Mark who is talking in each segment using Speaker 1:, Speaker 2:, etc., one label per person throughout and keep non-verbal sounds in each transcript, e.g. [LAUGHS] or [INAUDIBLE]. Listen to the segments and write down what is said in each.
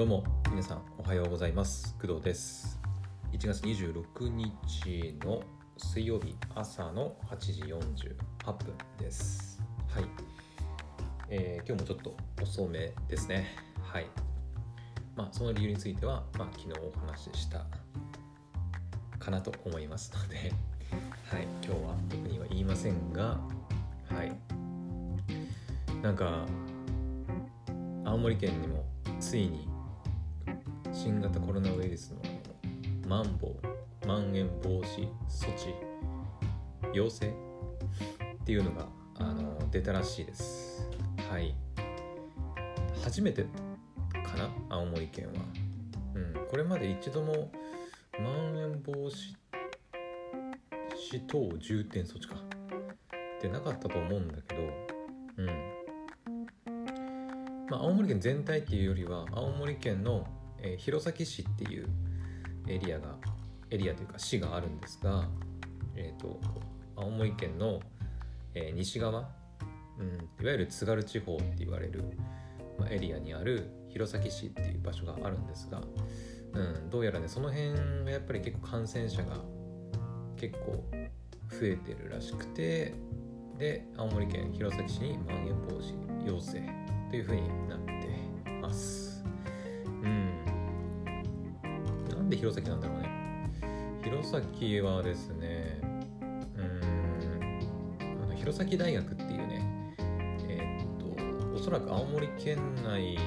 Speaker 1: どうも皆さんおはようございます。工藤です。1月26日の水曜日朝の8時48分です。はい、えー、今日もちょっと遅めですね。はい。まあその理由については、まあ、昨日お話ししたかなと思いますので。はい。今日は特には言いませんがはい。なんか青森県にもついに新型コロナウイルスのマンボウまん延防止措置要請？っていうのがあの出たらしいです。はい。初めてかな？青森県は。うん。これまで一度もまん延防止等重点措置か。ってなかったと思うんだけどうん。まあ青森県全体っていうよりは青森県のえー、弘前市っていうエリアがエリアというか市があるんですが、えーと、青森県の、えー、西側、うん、いわゆる津軽地方って言われる、まあ、エリアにある弘前市っていう場所があるんですが、うん、どうやらねその辺はやっぱり結構感染者が結構増えてるらしくてで青森県弘前市にまん延防止要請というふうになって弘前なんだろうね。弘前はですねうんあの弘前大学っていうねえー、っとおそらく青森県内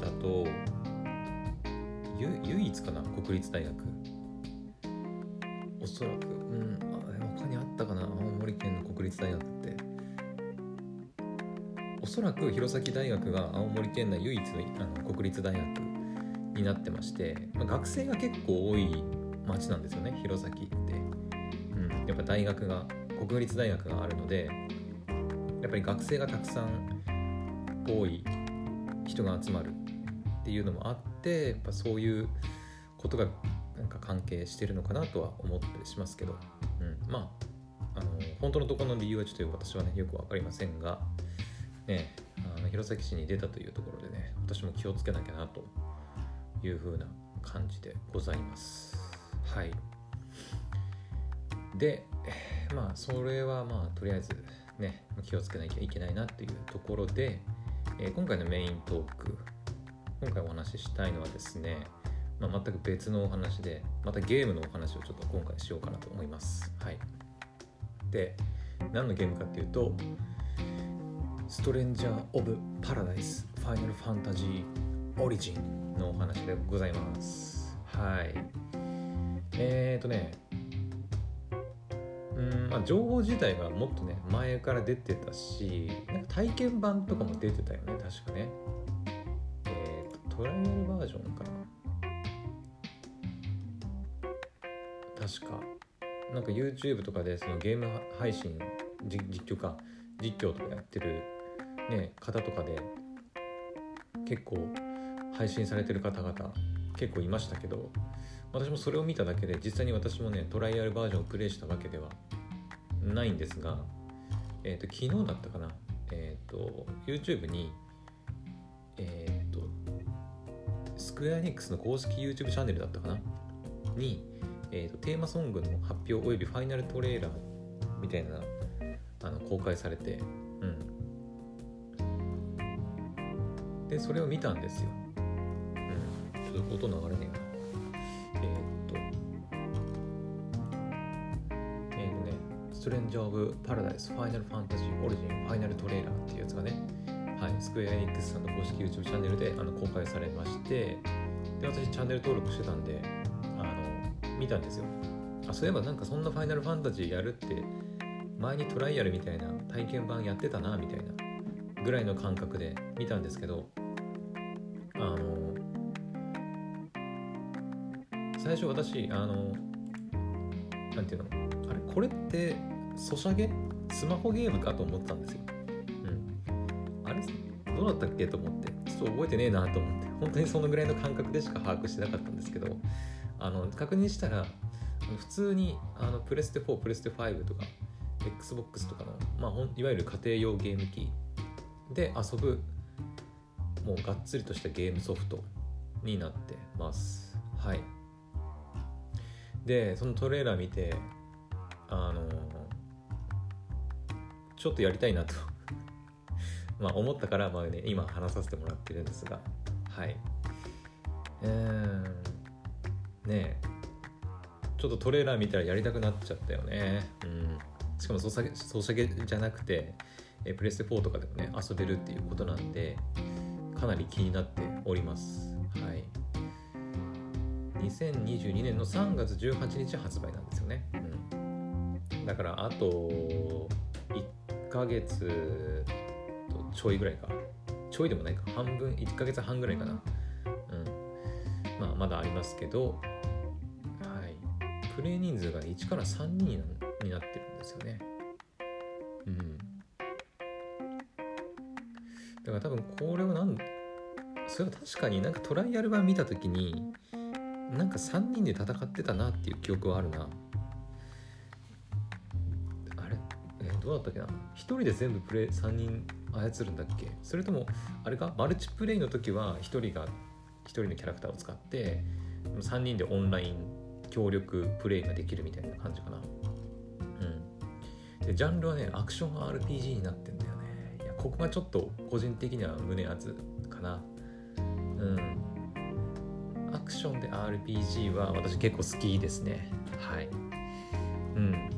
Speaker 1: だと唯一かな国立大学。おそらくうんあ他にあったかな青森県の国立大学って。おそらく弘前大学が青森県内唯一のあの国立大学になってまして、まあ、学生が結構多い町なんですよね弘前って、うん、やっぱ大学が国立大学があるのでやっぱり学生がたくさん多い人が集まるっていうのもあってやっぱそういうことがなんか関係してるのかなとは思ったりしますけど、うん、まああの本当のところの理由はちょっと私はねよく分かりませんが、ね、あの弘前市に出たというところでね私も気をつけなきゃなという風な感じでございます。はい。でまあそれはまあとりあえずね気をつけなきゃいけないなっていうところで、えー、今回のメイントーク今回お話ししたいのはですね、まあ、全く別のお話でまたゲームのお話をちょっと今回しようかなと思います。はい。で何のゲームかっていうとストレンジャー・オブ・パラダイス・ファイナル・ファンタジー・オリジンのお話でございます。はい。えっ、ー、とね、うんまあ、情報自体がもっとね前から出てたしなんか体験版とかも出てたよね確かね。えっ、ー、とトライアルバージョンかな。確か。なんか YouTube とかでそのゲーム配信実況か。実況とかやってる、ね、方とかで結構配信されてる方々結構いましたけど私もそれを見ただけで実際に私もねトライアルバージョンをプレイしたわけではないんですが、えーと、昨日だったかな、えーと、YouTube に、えーと、スクエアエニックスの公式 YouTube チャンネルだったかなに、えー、とテーマソングの発表およびファイナルトレーラーみたいなあの公開されて、うん、でそれを見たんですよ。ちょっと音流れねえな。えー、っと、え、っとね、ストレンジャー・オブ・パラダイス・ファイナル・ファンタジー・オリジン・ファイナル・トレーラーっていうやつがね、はい、スクエア・エニックスさんの公式 YouTube チャンネルであの公開されまして、で、私チャンネル登録してたんで、あの、見たんですよ。あ、そういえばなんかそんなファイナルファンタジーやるって、前にトライアルみたいな体験版やってたな、みたいなぐらいの感覚で見たんですけど、あの、最初私あのなんていうの？あれこれってソシャゲ？スマホゲームかと思ったんですよ、うん、あれ？どうだったっけと思って。ちょっと覚えてねえなと思って。本当にそのぐらいの感覚でしか把握してなかったんですけどあの確認したら普通にあのプレステ4プレステ5とか XBOX とかの、まあ、いわゆる家庭用ゲーム機で遊ぶもうがっつりとしたゲームソフトになってます。はい。でそのトレーラー見てあのちょっとやりたいなと [LAUGHS] まあ思ったからまあ、ね、今話させてもらってるんですがはい。うん。ねちょっとトレーラー見たらやりたくなっちゃったよね。うん。しかもソシャゲじゃなくてえプレステ4とかでもね遊べるっていうことなんでかなり気になっております。2022年の3月18日発売なんですよね、うん、だからあと1ヶ月とちょいぐらいか。ちょいでもないか。半分1ヶ月半ぐらいかな。うん。まあまだありますけどはい。プレイ人数が1から3人になってるんですよね。うん。だから多分これをなんそれは確かになんかトライアル版見た時になんか3人で戦ってたなっていう記憶はあるな。あれ？えどうだったっけな？1人で全部プレイ3人操るんだっけ？それともあれか？マルチプレイの時は1人が1人のキャラクターを使って3人でオンライン協力プレイができるみたいな感じかな。うん。でジャンルはねアクション RPG になってんだよね。いやここがちょっと個人的には胸熱かな。うん。クションで RPG は私結構好きですね。はい。うん。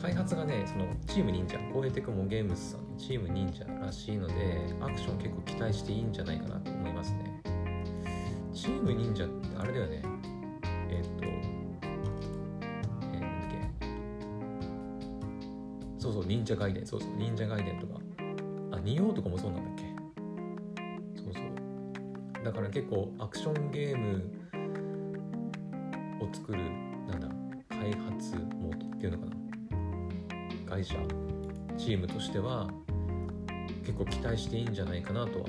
Speaker 1: 開発がねそのチーム忍者。コエテクモゲームズさんのチーム忍者らしいのでアクション結構期待していいんじゃないかなと思いますね。チーム忍者ってあれだよね。えっ、ー、とえー、なんだっけ。そうそう忍者外伝そうそう忍者外伝とか。あ仁王とかもそうなんだっけ。だから結構アクションゲームを作るなんだ開発モードっていうのかな。会社チームとしては結構期待していいんじゃないかなとは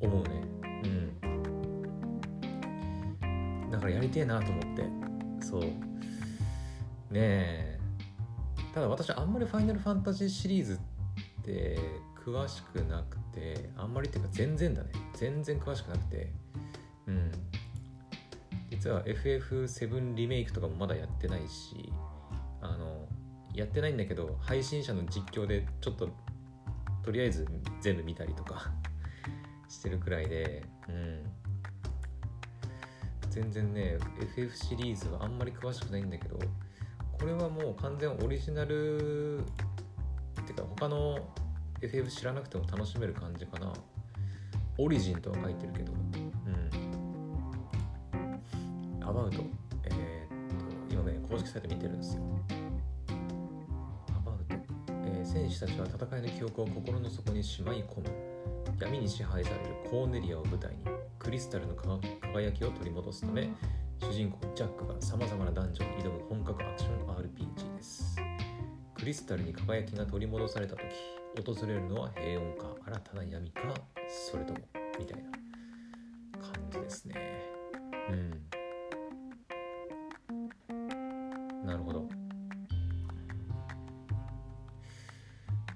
Speaker 1: 思うね。うん。だからやりてえなと思って。そう。ねえ。ただ私あんまりファイナルファンタジーシリーズって詳しくなくてあんまりっていうか全然だね。全然詳しくなくて。うん。実は FF7 リメイクとかもまだやってないしあのやってないんだけど配信者の実況でちょっととりあえず全部見たりとか [LAUGHS] してるくらいでうん。全然ね FF シリーズはあんまり詳しくないんだけどこれはもう完全オリジナルっていうか他の FF 知らなくても楽しめる感じかな。オリジンとは書いてるけど。うん。アバウトえー、っと今ね公式サイト見てるんですよ。アバウト、えー、戦士たちは戦いの記憶を心の底にしまい込む。闇に支配されるコーネリアを舞台にクリスタルの輝きを取り戻すため主人公ジャックがさまざまなダンジョンに挑む本格アクション RPG です。クリスタルに輝きが取り戻された時訪れるのは平穏か新たな闇かそれともみたいな感じですね。うん。なるほど。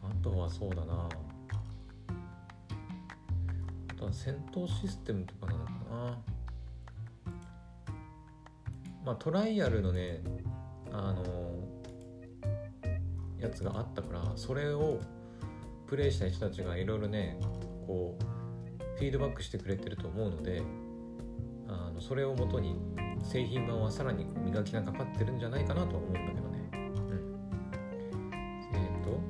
Speaker 1: あとはそうだな。あとは戦闘システムとかなのかな。まあトライアルのねあのやつがあったからそれをプレイした人たちがいろいろねこうフィードバックしてくれてると思うのであのそれをもとに製品版はさらに磨きがかかってるんじゃないかなとは思うんだけどね。うん、えっ、ー、と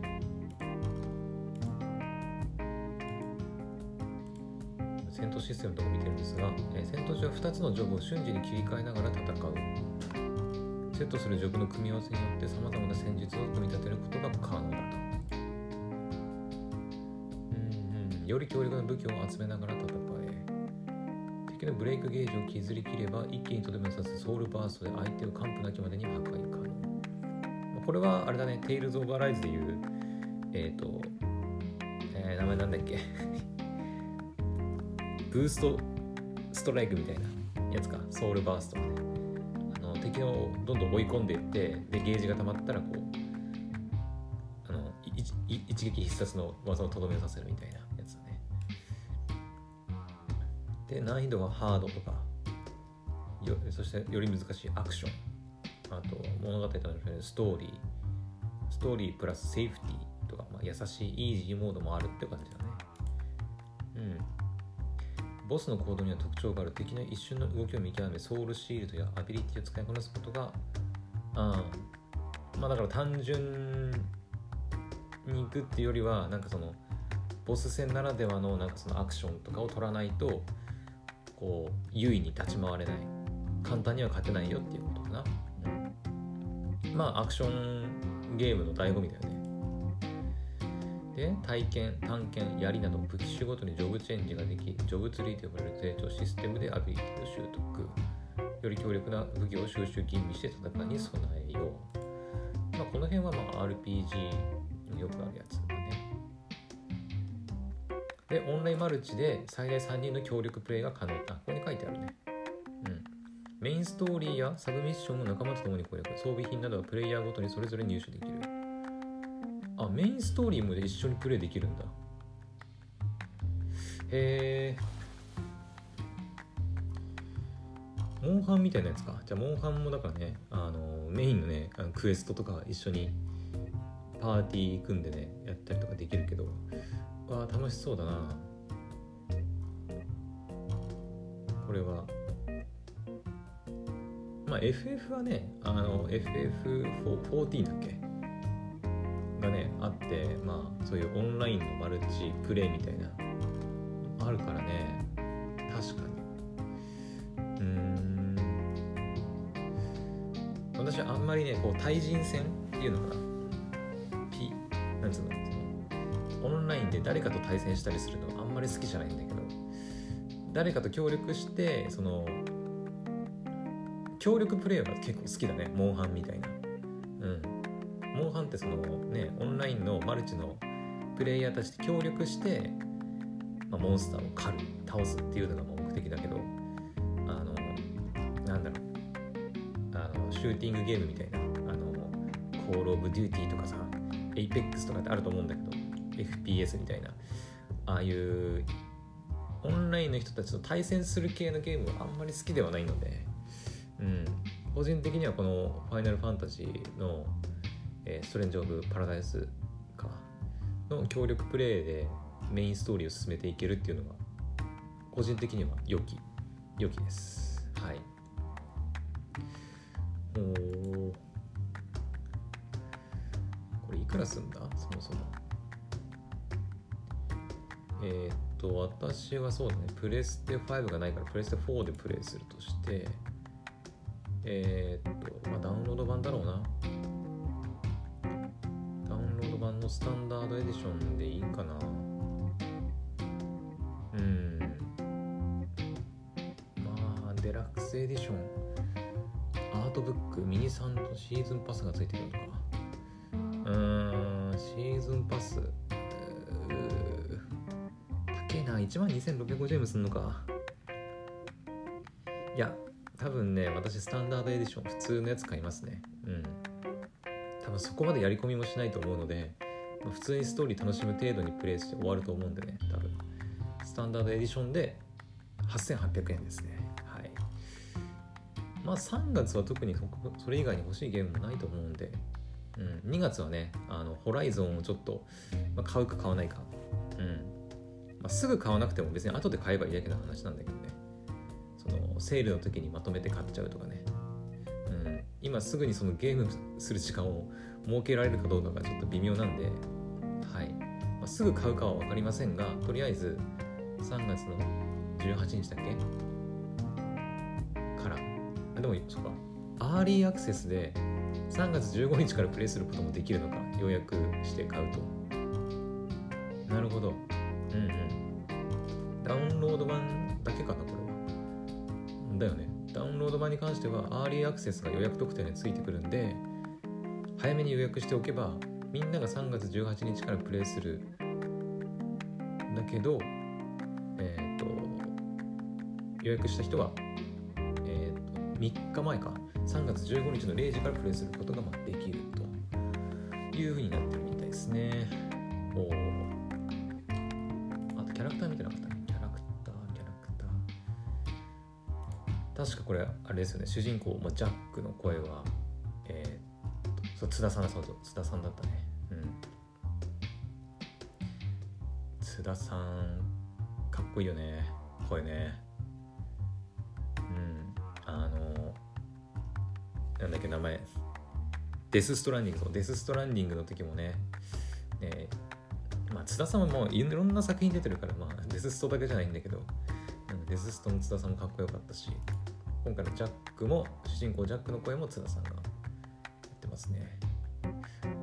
Speaker 1: 戦闘システムのとこ見てるんですが、えー、戦闘中は2つのジョブを瞬時に切り替えながら戦う。セットするジョブの組み合わせによってさまざまな戦術を組み立てることが可能だと。より強力な武器を集めながら戦え。敵のブレイクゲージを削り切れば一気にとどめさすソウルバーストで相手を完膚なきまでに破壊可能。これはあれだね。テイルズ・オブ・アライズでいうえっ、ー、と、えー、名前なんだっけ？[LAUGHS] ブーストストライクみたいなやつか。ソウルバースト、あの敵をどんどん追い込んでいってでゲージが溜まったらこう一撃必殺の技をとどめさせるみたいな。で難易度はハードとかよそしてより難しいアクション。あと物語とのストーリー。ストーリープラスセーフティーとか、まあ、優しいイージーモードもあるって感じだね。うん。ボスの行動には特徴がある敵の一瞬の動きを見極めソウルシールドやアビリティを使いこなすことがあまあだから単純に行くっていうよりはなんかそのボス戦ならではのなんかそのアクションとかを取らないとこう優位に立ち回れない。簡単には勝てないよっていうことかな、うん、まあアクションゲームの醍醐味だよね。で体験探検槍など武器種ごとにジョブチェンジができジョブツリーと呼ばれる成長システムでアビリティを習得。より強力な武器を収集吟味して戦いに備えよう、まあ、この辺はまあ RPG によくあるやつ。でオンラインマルチで最大3人の協力プレイが可能。あここに書いてあるね。うん。メインストーリーやサブミッションを仲間と共に攻略。装備品などはプレイヤーごとにそれぞれ入手できる。あメインストーリーも一緒にプレイできるんだ。へえモンハンみたいなやつか。じゃあモンハンもだからねあのメインのねあのクエストとか一緒にパーティー組んでねやったりとかできるけど。わ楽しそうだな。これは。まあ FF はねあの FF14 だっけ？がねあってまあそういうオンラインのマルチプレイみたいな。あるからね。確かに。うん。私はあんまりねこう対人戦っていうのかな。ピなんつうの？オンラインで誰かと対戦したりするのあんまり好きじゃないんだけど誰かと協力してその協力プレイは結構好きだねモンハンみたいな。うん。モンハンってそのねオンラインのマルチのプレイヤーたちで協力して、まあ、モンスターを狩る倒すっていうのが目的だけどあのなんだろう。あのシューティングゲームみたいなあのコール・オブ・デューティーとかさエイペックスとかってあると思うんだけど FPS みたいな。ああいうオンラインの人たちと対戦する系のゲームはあんまり好きではないので、うん、個人的にはこの「ファイナルファンタジーの」えー、ストレンジ・オブ・パラダイスか。の協力プレイでメインストーリーを進めていけるっていうのが個人的には良き良きです。はい。おこれいくらすんだ？そもそも。えー、っと私はそうだね。プレステ5がないからプレステ4でプレイするとしてえー、っとまあダウンロード版だろうな。ダウンロード版のスタンダードエディションでいいかな。うん。まあデラックスエディション。アートブックミニサンとシーズンパスがついてるのか。うーんシーズンパス。1万2650円もすんのか。いや多分ね私スタンダードエディション普通のやつ買いますね。うん。多分そこまでやり込みもしないと思うので、普通にストーリー楽しむ程度にプレイして終わると思うんでね多分。スタンダードエディションで8800円ですね。はい。まあ3月は特にそれ以外に欲しいゲームもないと思うんで、うん、2月はねあのホライゾンをちょっと、まあ、買うか買わないか。うん。まあ、すぐ買わなくても別に後で買えばいいだけの話なんだけどね。そのセールの時にまとめて買っちゃうとかね。うん。今すぐにそのゲームする時間を設けられるかどうかがちょっと微妙なんで、はい。まあ、すぐ買うかは分かりませんがとりあえず3月の18日だっけ？から。あでもそうか。アーリーアクセスで3月15日からプレイすることもできるのか予約して買うと。なるほど。ロード版だけかなこれは。だよね。ダウンロード版に関してはアーリーアクセスが予約特典についてくるんで早めに予約しておけばみんなが3月18日からプレイする。だけどえっ、ー、と予約した人は、えーと、3日前か。3月15日の0時からプレイすることができるというふうになってるみたいですね。確かこれあれですよね。主人公、まあ、ジャックの声はえー、そう津田さんだそう津田さんだったね。うん。津田さんかっこいいよね声ね。うん。あのなんだっけ名前。デス・ストランディングそうデス・ストランディングの時もねねまあ津田さんはもういろんな作品出てるからまあデスストだけじゃないんだけどデスストの津田さんもかっこよかったし。今回のジャックも主人公ジャックの声も津田さんがやってますね。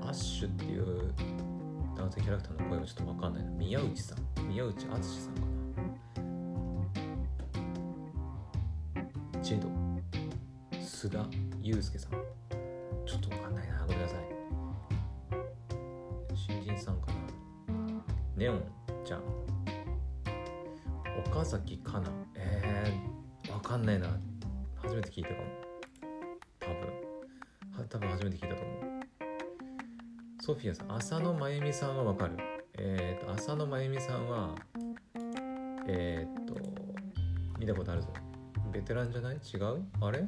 Speaker 1: アッシュっていう男性キャラクターの声はちょっと分かんない。宮内さん。宮内敦さんかな。ジェド。須田祐介さん。ちょっと分かんないな。ごめんなさい。新人さんかな。ネオンちゃん。岡崎かなえー、わかんないな。めて聞いたかも。多分。は多分初めて聞いたと思う。ソフィアさん浅野真由美さんはわかる。えっ、と浅野真由美さんはえっ、と見たことあるぞ。ベテランじゃない？違う？あれ？違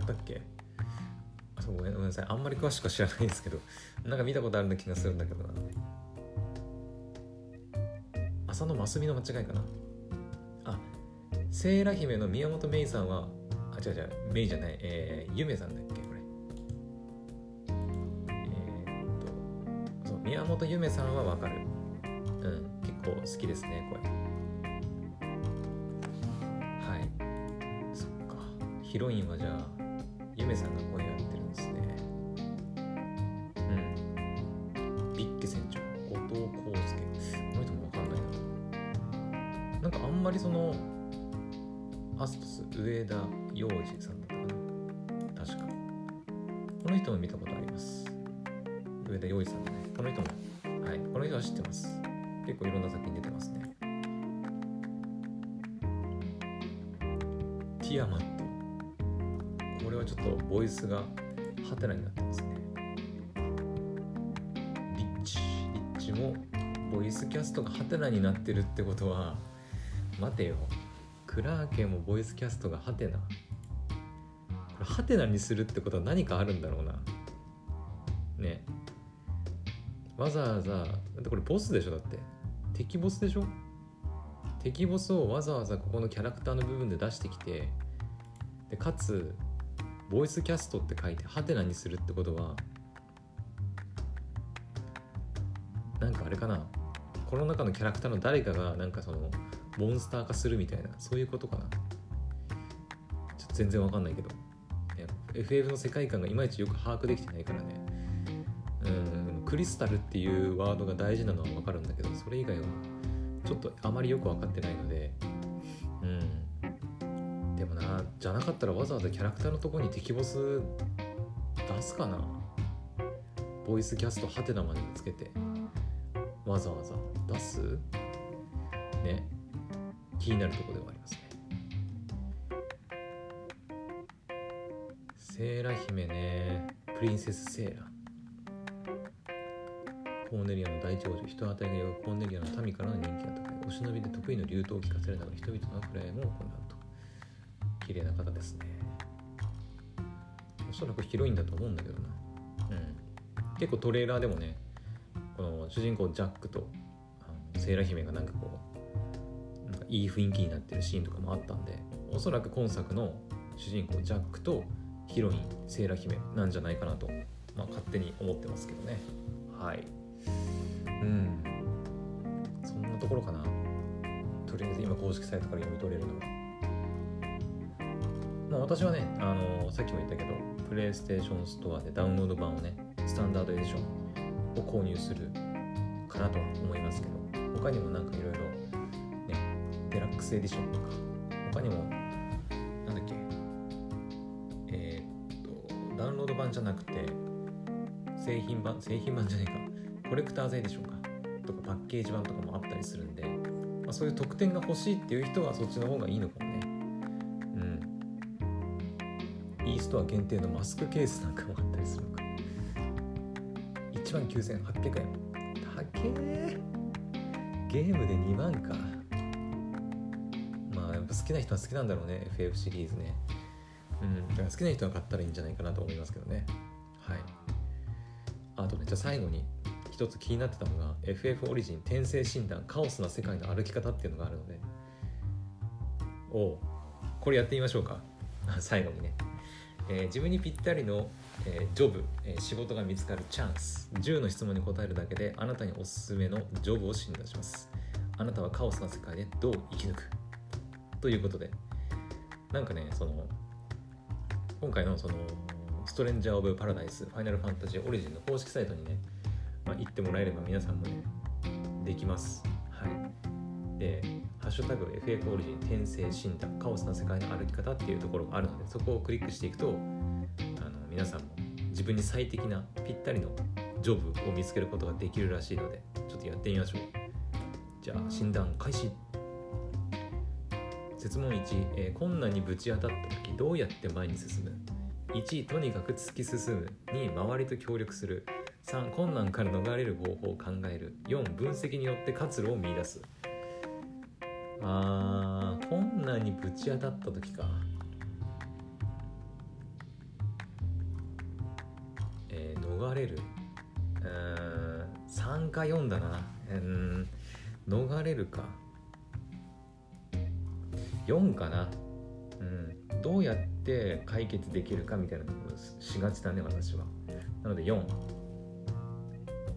Speaker 1: ったっけ？あそうごめんなさい。あんまり詳しくは知らないんですけど。なんか見たことあるな気がするんだけどな。浅野真澄の間違いかな。セーラ姫の宮本芽衣さんはあ違う違う芽衣じゃないえー、ゆめさんだっけこれ。えー、っとそう宮本ゆめさんはわかる。うん結構好きですねこれ。はい。そっか。ヒロインはじゃあゆめさんが声や上田洋二さんだったかな。確か。この人も見たことあります。上田洋二さんね。この人もはい。この人は知ってます。結構いろんな作品出てますね。ティアマット。これはちょっとボイスがハテナになってますね。リッチ。リッチもボイスキャストがハテナになってるってことは待てよ。クラーケンもボイスキャストがハテナ。これハテナにするってことは何かあるんだろうな。ね。わざわざだってこれボスでしょだって。敵ボスでしょ？敵ボスをわざわざここのキャラクターの部分で出してきてでかつボイスキャストって書いてハテナにするってことはなんかあれかな？この中のキャラクターの誰かがなんかそのモンスター化するみたいなそういうことかな。ちょっと全然わかんないけど。FF の世界観がいまいちよく把握できてないからね。うんクリスタルっていうワードが大事なのはわかるんだけどそれ以外はちょっとあまりよく分かってないので。うん。でもなじゃなかったらわざわざキャラクターのとこに敵ボス出すかな。ボイスキャストハテナまでつけて。わざわざ出す？ね。気になるところではありますね。セーラ姫ね。プリンセスセーラ。コーネリアの大長女人当たりが良いコーネリアの民からの人気が高い。お忍びで得意の流動を聞かせるなど人々のプレイも行うと。綺麗な方ですね。おそらくヒロインだと思うんだけどな。うん。結構トレーラーでもねこの主人公ジャックとセーラ姫がなんかこうなんかいい雰囲気になってるシーンとかもあったんでおそらく今作の主人公ジャックとヒロインセーラ姫なんじゃないかなと、まあ、勝手に思ってますけどね。はい。うん。そんなところかな。とりあえず今公式サイトから読み取れるのは。まあ私はねあのさっきも言ったけどプレイステーションストアでダウンロード版をねスタンダードエディションを購入するかなとは思いますけど他にもなんかいろいろデラックスエディションとか他にもなんだっけ？えー、っとダウンロード版じゃなくて製品版製品版じゃないか。コレクターズエディションか。とかパッケージ版とかもあったりするんで、まあ、そういう特典が欲しいっていう人はそっちの方がいいのかもね。うん。e ストア限定のマスクケースなんかもあったりするのか。1万9800円。高えゲームで2万か。ぱ好きな人は好きなんだろうね FF シリーズね。うんだから好きな人は買ったらいいんじゃないかなと思いますけどね。はい。あとねじゃあ最後に一つ気になってたのが FF オリジン転生診断カオスな世界の歩き方っていうのがあるので。おこれやってみましょうか。[LAUGHS] 最後にね、えー、自分にぴったりの、えー、ジョブ、えー、仕事が見つかるチャンス。10の質問に答えるだけであなたにおすすめのジョブを診断します。あなたはカオスな世界でどう生き抜く？ということで。なんかねその今回のそのストレンジャー・オブ・パラダイスファイナルファンタジーオリジンの公式サイトにねまあ、行ってもらえれば皆さんもねできます。はい。で「ハッシュタグ #FF オリジン転生診断カオスな世界の歩き方」っていうところがあるのでそこをクリックしていくとあの皆さんも自分に最適なぴったりのジョブを見つけることができるらしいのでちょっとやってみましょう。じゃあ診断開始。設問1、えー、困難にぶち当たった時どうやって前に進む？1とにかく突き進む。2周りと協力する。3困難から逃れる方法を考える。4分析によって活路を見出す。あー困難にぶち当たった時か。えー、逃れる。うん3か4だな。うん逃れるか。4かなうん。どうやって解決できるかみたいなとことしがちだね私は。なので4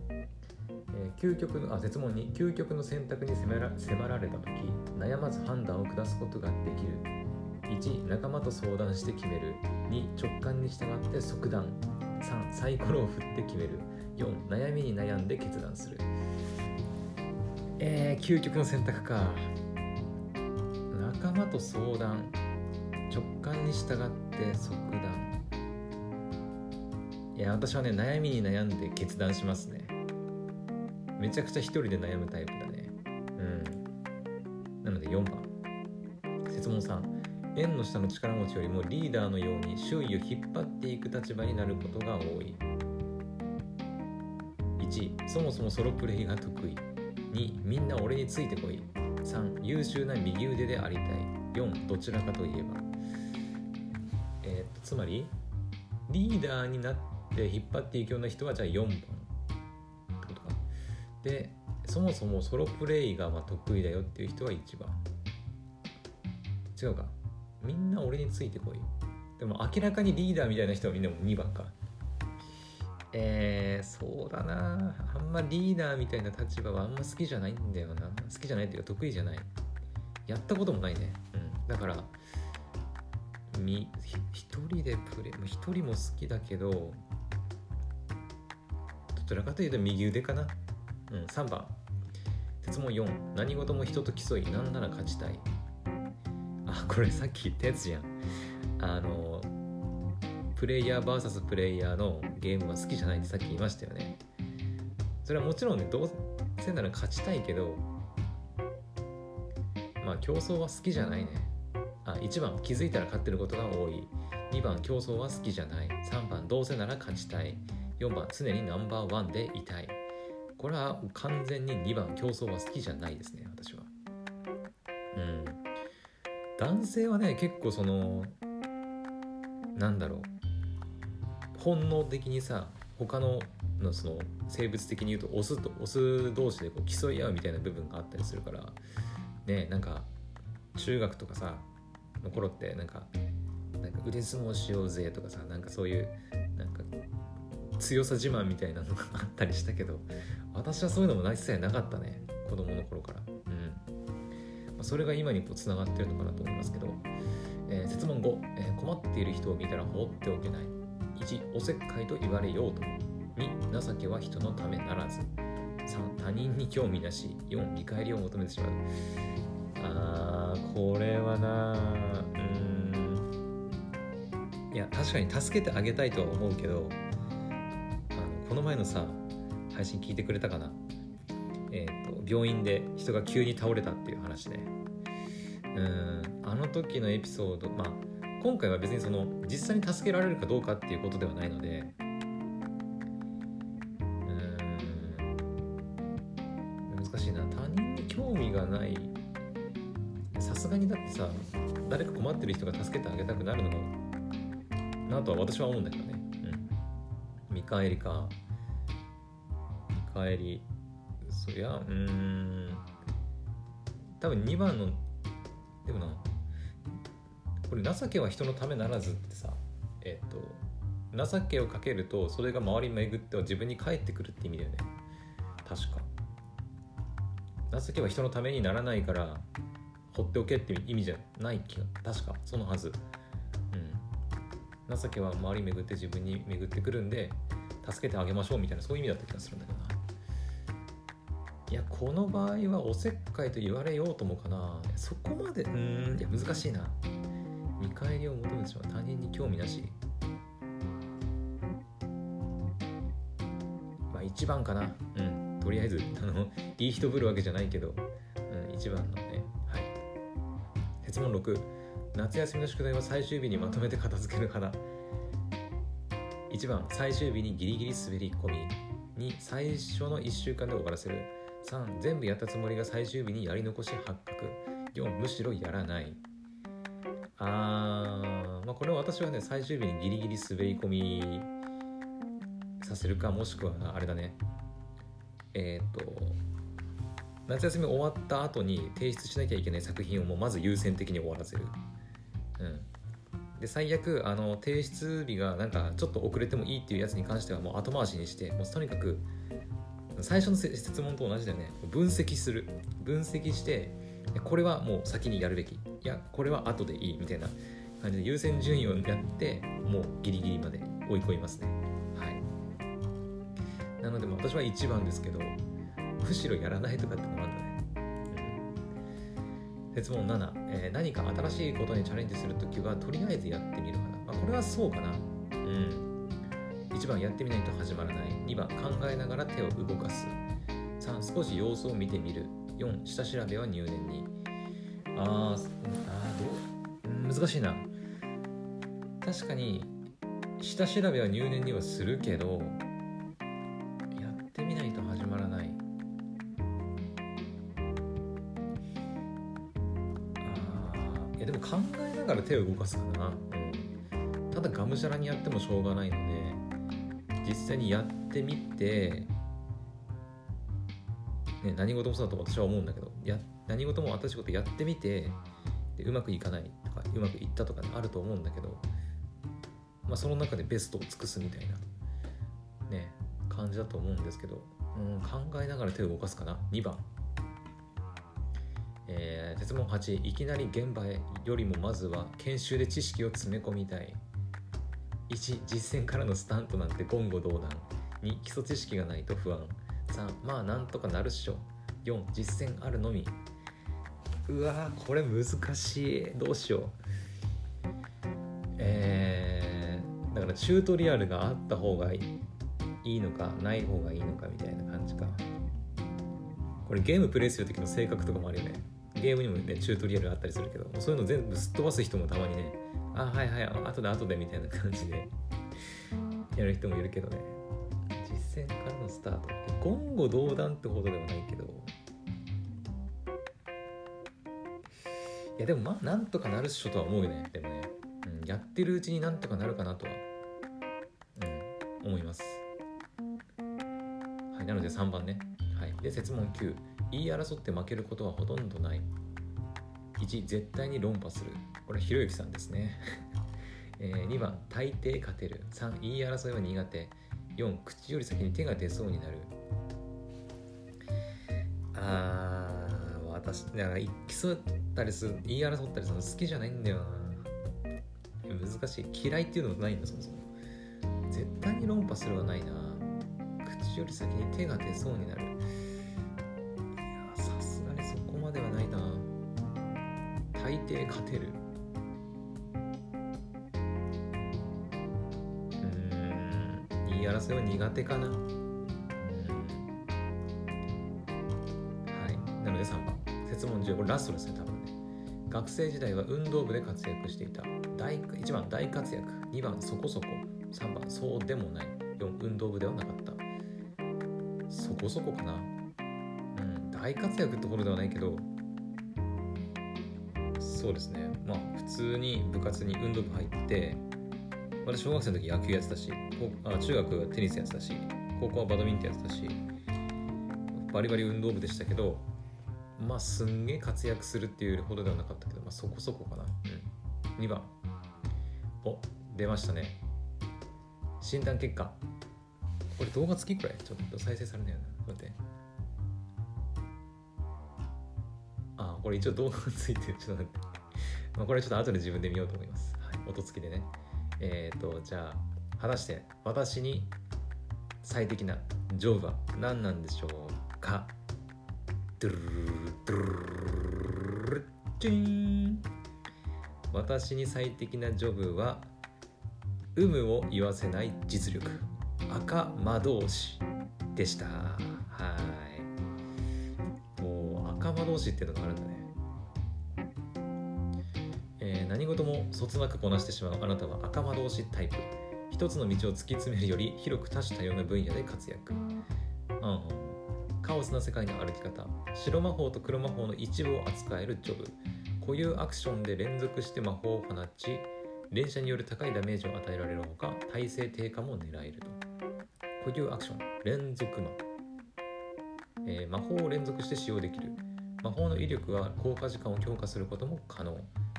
Speaker 1: え究極のあ絶問に究極の選択に迫ら迫られた時悩まず判断を下すことができる。1仲間と相談して決める。2直感に従って即断。3サイコロを振って決める。4悩みに悩んで決断する。えー、究極の選択か。と相談。直感に従って即断。いや私はね悩みに悩んで決断しますね。めちゃくちゃ一人で悩むタイプだね。うん。なので4番。質問3縁の下の力持ちよりもリーダーのように周囲を引っ張っていく立場になることが多い。1そもそもソロプレイが得意。2みんな俺についてこい。3優秀な右腕でありたい。4どちらかといえば。えー、っとつまりリーダーになって引っ張っていくような人はじゃあ4番ってことか。でそもそもソロプレイがま得意だよっていう人は1番。違うか。みんな俺についてこい。でも明らかにリーダーみたいな人はみんなも2番か。えー、そうだな。あんまリーダーみたいな立場はあんま好きじゃないんだよな。好きじゃないっていうか得意じゃない。やったこともないね。だからみ一人でプレイ一人も好きだけどどちらかというと右腕かな。うん、3番。質問4何事も人と競い何なら勝ちたい。あこれさっき言ったやつじゃん。あのプレイヤー VS プレイヤーのゲームは好きじゃないってさっき言いましたよね。それはもちろんねどうせなら勝ちたいけどまあ競争は好きじゃないね。あ1番気づいたら勝ってることが多い。2番競争は好きじゃない。3番どうせなら勝ちたい。4番常にナンバーワンでいたい。これは完全に2番競争は好きじゃないですね私は。うん。男性はね結構そのなんだろう。本能的にさ他ののその生物的に言うとオスとオス同士でこう競い合うみたいな部分があったりするからねなんか中学とかさの頃ってなんかなんか腕相撲しようぜとかさなんかそういうなんか強さ自慢みたいなのがあったりしたけど私はそういうのもないさえなかったね子供の頃から。うん、まあ、それが今にこうつながってるのかなと思いますけど、えー、問5、えー、困っている人を見たら放っておけない。1おせっかいと言われようと。2情けは人のためならず。3他人に興味なし。4見返りを求めてしまう。あーこれはなや確かに助けてあげたいとは思うけどあのこの前のさ配信聞いてくれたかな？えっ、ー、と病院で人が急に倒れたっていう話ねうんあの時のエピソードまあ今回は別にその実際に助けられるかどうかっていうことではないので。うん難しいな。他人に興味がない。さすがにだってさ誰か困ってる人が助けなとは私は思うんだけどね。うん。見返りか。見返り。そりゃうん。多分2番のでもなこれ情けは人のためならずってさえっ、と情けをかけるとそれが周りに巡っては自分に返ってくるって意味だよね。確か。情けは人のためにならないから放っておけって意味じゃない気が確か。そのはず。情けは周り巡って自分に巡ってくるんで助けてあげましょうみたいなそういう意味だった気がするんだけどな。いやこの場合はおせっかいと言われようともかな。そこまでうん。いや難しいな。見返りを求めてしまう他人に興味なし。まあ一番かな。うん。とりあえずあのいい人ぶるわけじゃないけど、うん、一番のね。はい。質問6夏休みの宿題は最終日にまとめて片付ける派だ1番最終日にギリギリ滑り込み2最初の1週間で終わらせる。3全部やったつもりが最終日にやり残し発覚。4むしろやらない。あー、まあ、これは私はね最終日にギリギリ滑り込みさせるかもしくはあれだね。えっ、と夏休み終わった後に提出しなきゃいけない作品をもうまず優先的に終わらせる。うん。で最悪あの提出日がなんかちょっと遅れてもいいっていうやつに関してはもう後回しにしてもうとにかく最初の質問と同じだよね。分析する。分析してこれはもう先にやるべき。いやこれは後でいいみたいな感じで優先順位をやってもうギリギリまで追い込みますね。はい。なので私は1番ですけどむしろやらないとかってのもあるんだね、質問7、えー、何か新しいことにチャレンジするときはとりあえずやってみるかな、まあ、これはそうかな。うん。1番やってみないと始まらない。2番考えながら手を動かす。3少し様子を見てみる。4下調べは入念に。あーあーどう難しいな。確かに下調べは入念にはするけど手を動かすかな、うん、ただがむしゃらにやってもしょうがないので実際にやってみて、ね、何事もそうだと私は思うんだけどや何事も私事やってみてでうまくいかないとかうまくいったとか、ね、あると思うんだけど、まあ、その中でベストを尽くすみたいな、ね、感じだと思うんですけど、うん、考えながら手を動かすかな2番。質問8いきなり現場へよりもまずは研修で知識を詰め込みたい。1実践からのスタントなんて言語道断。2基礎知識がないと不安。3まあなんとかなるっしょ。4実践あるのみ。うわこれ難しい。どうしよう。えー、だからチュートリアルがあった方がいいのかない方がいいのかみたいな感じか。これゲームプレイする時の性格とかもあるよね。ゲームにもねチュートリアルあったりするけどそういうの全部すっ飛ばす人もたまにねあはいはい後で後でみたいな感じでやる人もいるけどね。実践からのスタート。言語道断ってほどではないけど。いやでもまあなんとかなるっしょとは思うよね。でもね、うん、やってるうちになんとかなるかなとは。うん思います。はいなので3番ね。はい。で設問9言い争って負けることはほとんどない。1絶対に論破する。これひろゆきさんですね、[LAUGHS] えー、2番。大抵勝てる。3言い争いは苦手。4口より先に手が出そうになる。あー私だから競ったりする言い争ったりするの好きじゃないんだよな。難しい。嫌いっていうのもないんだそもそも。絶対に論破するはないな。口より先に手が出そうになる。いやさすがにそこまではないな。大抵勝てる。うん言い争いは苦手かな。はい。なので3番設問10これラストですね多分ね。学生時代は運動部で活躍していた。大1番大活躍。2番そこそこ。3番そうでもない。4運動部ではなかっそこかな。うん大活躍ってことではないけどそうですね。まあ普通に部活に運動部入って私小学生の時野球やってたしあ中学はテニスやってたし高校はバドミントンやってたしバリバリ運動部でしたけどまあすんげえ活躍するっていうほどではなかったけど、まあ、そこそこかな、うん、2番。お出ましたね。診断結果。これ動画付きくらい？ちょっと再生されないよな待って。あこれ一応動画がついてる。ちょっと待って。まあこれちょっと後で自分で見ようと思います。はい。音付きでね。えっ、ー、とじゃあ果たして私に最適なジョブは何なんでしょうか？ドゥルルルドゥルルルチーン私に最適なジョブは有無を言わせない実力赤魔導士でした。はい。もう赤魔導士っていうのがあるんだね。えー、何事もそつなくこなしてしまうあなたは赤魔導士タイプ。一つの道を突き詰めるより広く多種多様な分野で活躍、うん、カオスな世界の歩き方。白魔法と黒魔法の一部を扱えるジョブ。固有アクションで連続して魔法を放ち連射による高いダメージを与えられるほか耐性低下も狙えると。固有アクション連続魔、えー、魔法を連続して使用できる。魔法の威力は効果時間を強化することも可能。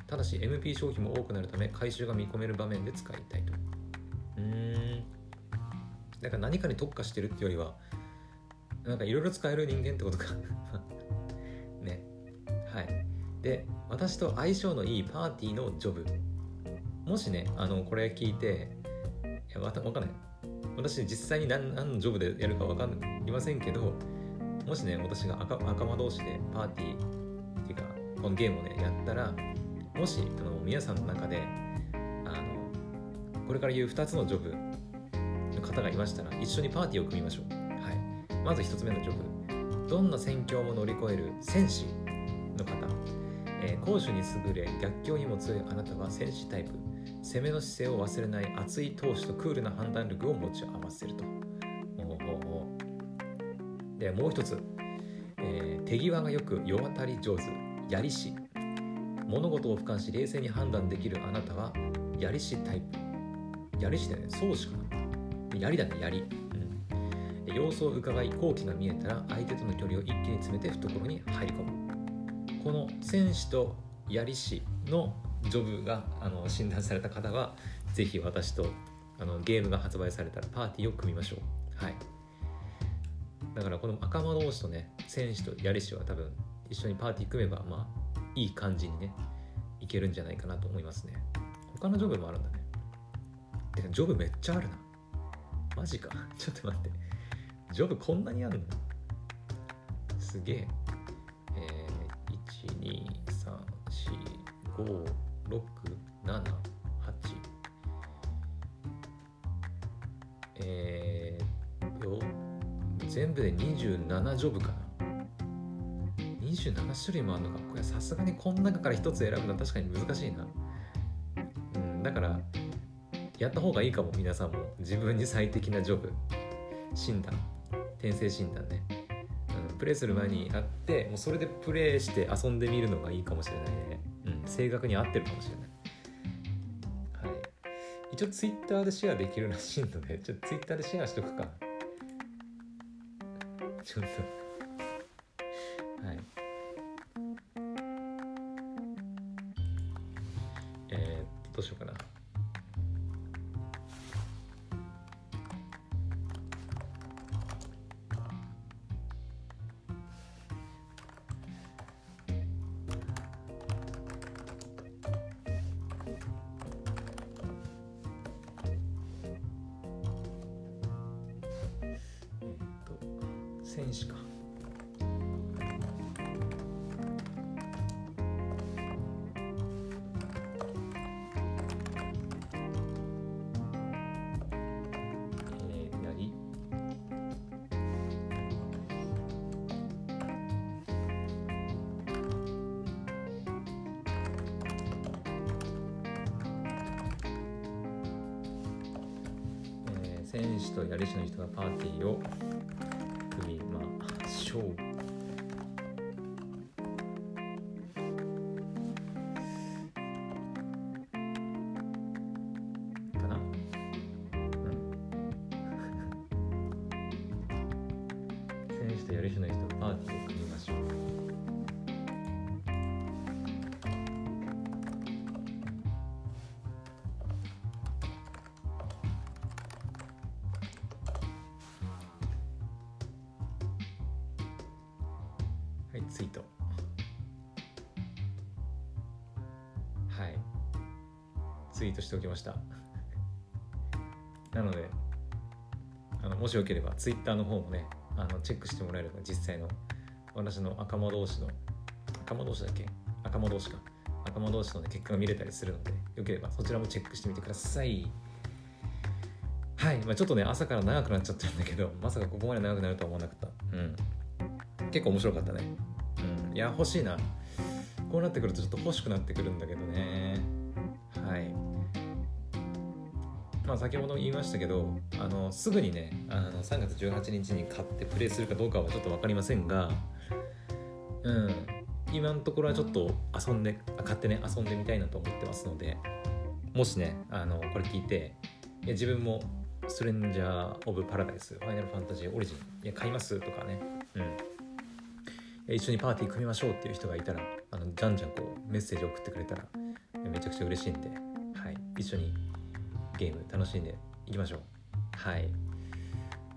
Speaker 1: ただし MP 消費も多くなるため回収が見込める場面で使いたいと。うん。だから何かに特化してるってよりはなんかいろいろ使える人間ってことか。[LAUGHS] ね。はい。で私と相性のいいパーティーのジョブ。もしねあのこれ聞いていやわかんない。私実際に何何のジョブでやるか分かりませんけどもしね私が赤赤間同士でパーティーっていうかこのゲームをねやったらもしあの皆さんの中であのこれから言う2つのジョブの方がいましたら一緒にパーティーを組みましょう、はい、まず1つ目のジョブ。どんな戦況も乗り越える戦士の方、えー、攻守に優れ逆境にも強いあなたは戦士タイプ。攻めの姿勢を忘れない熱い闘志とクールな判断力を持ち合わせると。でもう一つ、えー、手際がよく世渡り上手。やり師物事を俯瞰し冷静に判断できるあなたはやり師タイプ。やり師だよね。そうしかなやりだねやり、うん、様子を伺い好機が見えたら相手との距離を一気に詰めて懐に入り込む。この戦士とやり師のジョブがあの診断された方はぜひ私とあのゲームが発売されたらパーティーを組みましょう。はい。だからこの赤間同士とね戦士とやり士は多分一緒にパーティー組めばまあいい感じにねいけるんじゃないかなと思いますね。他のジョブもあるんだね。てかジョブめっちゃあるな。マジか。[LAUGHS] ちょっと待って。ジョブこんなにあるの？すげえ。えー、1 2 3 4 5 678えー、と全部で27ジョブかな。27種類もあるのか。これさすがにこの中から1つ選ぶのは確かに難しいな。うんだからやった方がいいかも皆さんも。自分に最適なジョブ。診断。転生診断ね、うん、プレイする前にやってもうそれでプレイして遊んでみるのがいいかもしれないね。正確に合ってるかもしれない。はい。一応ツイッターでシェアできるらしいので、ちょっとツイッターでシェアしとくか。ちょっと。はい。やる日の人パーティーを組みましょう。はいツイート。はいツイートしておきました。なのであのもしよければツイッターの方もねのチェックしてもらえれば実際の。私の赤間同士の。赤間同士だっけ？赤間同士か。赤間同士の、ね、結果が見れたりするのでよければそちらもチェックしてみてください。はい、まあ、ちょっとね朝から長くなっちゃったんだけどまさかここまで長くなるとは思わなかった。うん。結構面白かったね。うん。いや欲しいな。こうなってくるとちょっと欲しくなってくるんだけど。まあ先ほど言いましたけどあのすぐにねあの3月18日に買ってプレイするかどうかはちょっと分かりませんがうん今のところはちょっと遊んで買ってね遊んでみたいなと思ってますのでもしねあのこれ聞いていや自分もストレンジャー・オブ・パラダイスファイナルファンタジー・オリジンいや買いますとかねうん。一緒にパーティー組みましょうっていう人がいたらあのじゃんじゃんこうメッセージ送ってくれたらめちゃくちゃ嬉しいんで、はい、一緒にゲーム楽しんでいきましょう。はい。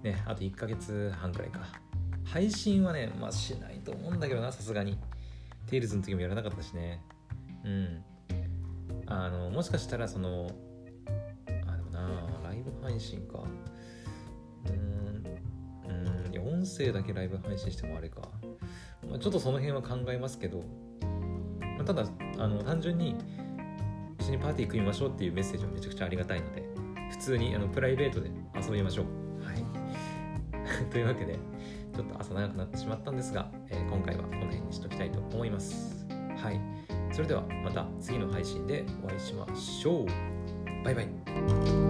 Speaker 1: ねあと1ヶ月半くらいか。配信はねまあしないと思うんだけどなさすがに。テイルズの時もやらなかったしね。うん。あのもしかしたらそのあでもなライブ配信か。うん。うん音声だけライブ配信してもあれか、まあ、ちょっとその辺は考えますけど、まあ、ただあの単純に一緒にパーティー組みましょうっていうメッセージはめちゃくちゃありがたいので普通にあのプライベートで遊びましょう。はい。[LAUGHS] というわけでちょっと朝長くなってしまったんですが、えー今回はこの辺にしときたいと思います。はい。それではまた次の配信でお会いしましょう。バイバイ。